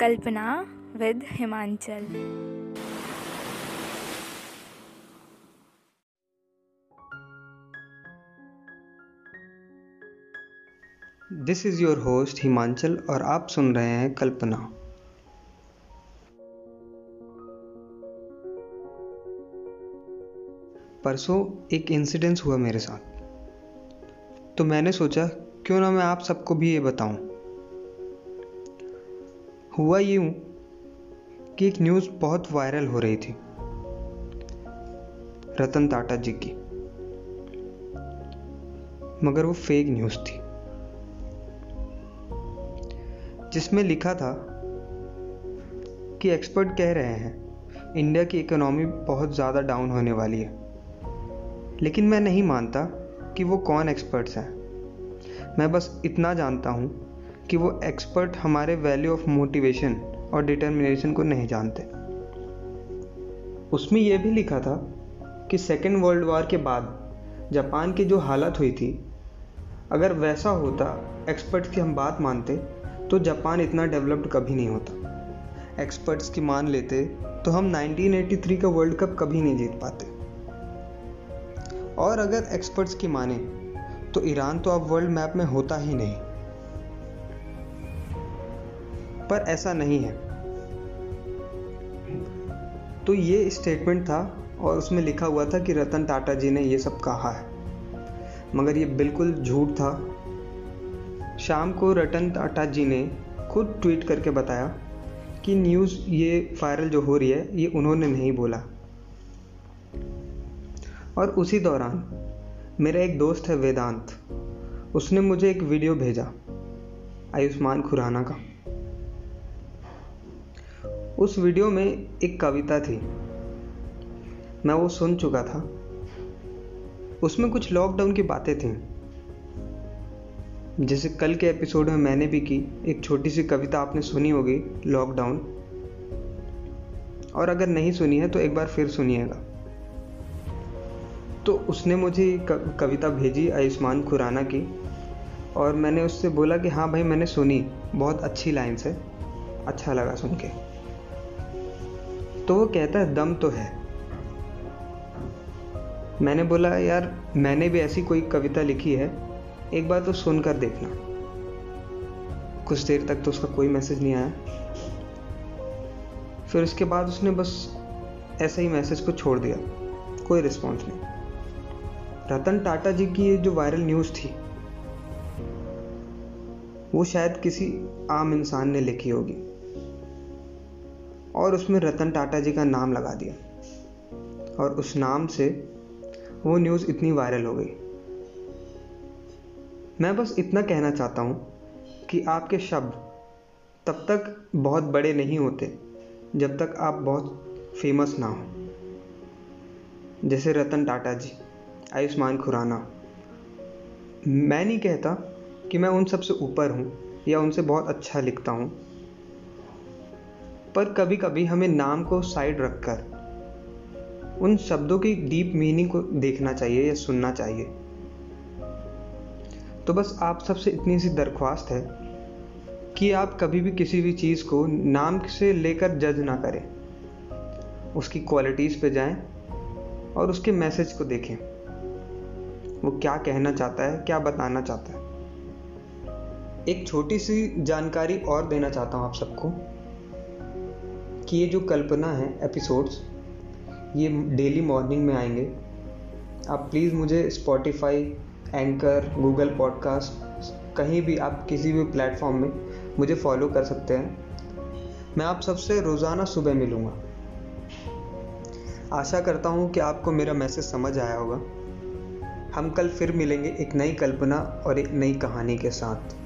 Kalpana with Himanchal. This is your host Himanchal और आप सुन रहे हैं कल्पना। परसों एक इंसिडेंस हुआ मेरे साथ। तो मैंने सोचा, क्यों ना मैं आप सबको भी ये बताऊँ? हुआ यूँ कि एक न्यूज़ बहुत वायरल हो रही थी। रतन टाटा जी की। मगर वो फेक न्यूज़ थी। जिसमें लिखा था कि एक्सपर्ट कह रहे हैं इंडिया की इकोनॉमी बहुत ज़्यादा डाउन होने वाली है। लेकिन मैं नहीं मानता कि वो कौन एक्सपर्ट्स हैं। मैं बस इतना जानता हूँ कि वो एक्सपर्ट हमारे वैल्यू ऑफ़ मोटिवेशन और डिटर्मिनेशन को नहीं जानते। उसमें यह भी लिखा था कि सेकेंड वर्ल्ड वॉर के बाद जापान की जो हालत हुई थी, अगर वैसा होता एक्सपर्ट्स की हम बात मानते तो जापान इतना डेवलप्ड कभी नहीं होता। एक्सपर्ट्स की मान लेते तो हम 1983 का वर्ल्ड कप कभी नहीं जीत पाते। और अगर एक्सपर्ट्स की माने तो ईरान तो अब वर्ल्ड मैप में होता ही नहीं। पर ऐसा नहीं है। तो ये स्टेटमेंट था और उसमें लिखा हुआ था कि रतन टाटा जी ने ये सब कहा है। मगर ये बिल्कुल झूठ था। शाम को रतन टाटा जी ने खुद ट्वीट करके बताया कि न्यूज़ ये वायरल जो हो रही है, ये उन्होंने नहीं बोला। और उसी दौरान मेरा एक दोस्त है वेदांत। उसने मुझे एक वीडियो भेजा, आयुष्मान खुराना का। उस वीडियो में एक कविता थी। मैं वो सुन चुका था। उसमें कुछ लॉकडाउन की बातें थीं। जैसे कल के एपिसोड में मैंने भी की, एक छोटी सी कविता आपने सुनी होगी लॉकडाउन और अगर नहीं सुनी है तो एक बार फिर सुनिएगा। तो उसने मुझे कविता भेजी, आयुष्मान खुराना की। और मैंने उससे बोला कि हाँ भाई, मैंने सुनी। बहुत अच्छी लाइन से अच्छा लगा सुन के। तो वो कहता है, दम तो है। मैंने बोला, यार, मैंने भी ऐसी कोई कविता लिखी है, एक बार तो सुनकर देखना। कुछ देर तक तो उसका कोई मैसेज नहीं आया। फिर उसके बाद उसने बस ऐसे ही मैसेज को छोड़ दिया, कोई रिस्पॉन्स नहीं। रतन टाटा जी की ये जो वायरल न्यूज़ थी, वो शायद किसी आम इंसान ने लिखी होगी। और उसमें रतन टाटा जी का नाम लगा दिया। और उस नाम से वो न्यूज़ इतनी वायरल हो गई। मैं बस इतना कहना चाहता हूँ कि आपके शब्द तब तक बहुत बड़े नहीं होते, जब तक आप बहुत फ़ेमस ना हो। जैसे रतन टाटा जी, आयुष्मान खुराना। मैं नहीं कहता कि मैं उन सबसे ऊपर हूँ या उनसे बहुत अच्छा लिखता हूँ। पर कभी कभी हमें नाम को साइड रखकर उन शब्दों की डीप मीनिंग को देखना चाहिए या सुनना चाहिए। तो बस आप सबसे इतनी सी दरख्वास्त है कि आप कभी भी किसी भी चीज़ को नाम से लेकर जज ना करें। उसकी क्वालिटीज़ पे जाएँ और उसके मैसेज को देखें। वो क्या कहना चाहता है, क्या बताना चाहता है। एक छोटी सी जानकारी और देना चाहता हूँ आप सबको। कि ये जो कल्पना है एपिसोड्स ये डेली मॉर्निंग में आएँगे। आप प्लीज़ मुझे स्पॉटिफाई एंकर गूगल पॉडकास्ट कहीं भी आप किसी भी प्लेटफॉर्म में मुझे फॉलो कर सकते हैं। मैं आप सबसे रोज़ाना सुबह मिलूँगा। आशा करता हूँ कि आपको मेरा मैसेज समझ आया होगा। हम कल फिर मिलेंगे एक नई कल्पना और एक नई कहानी के साथ।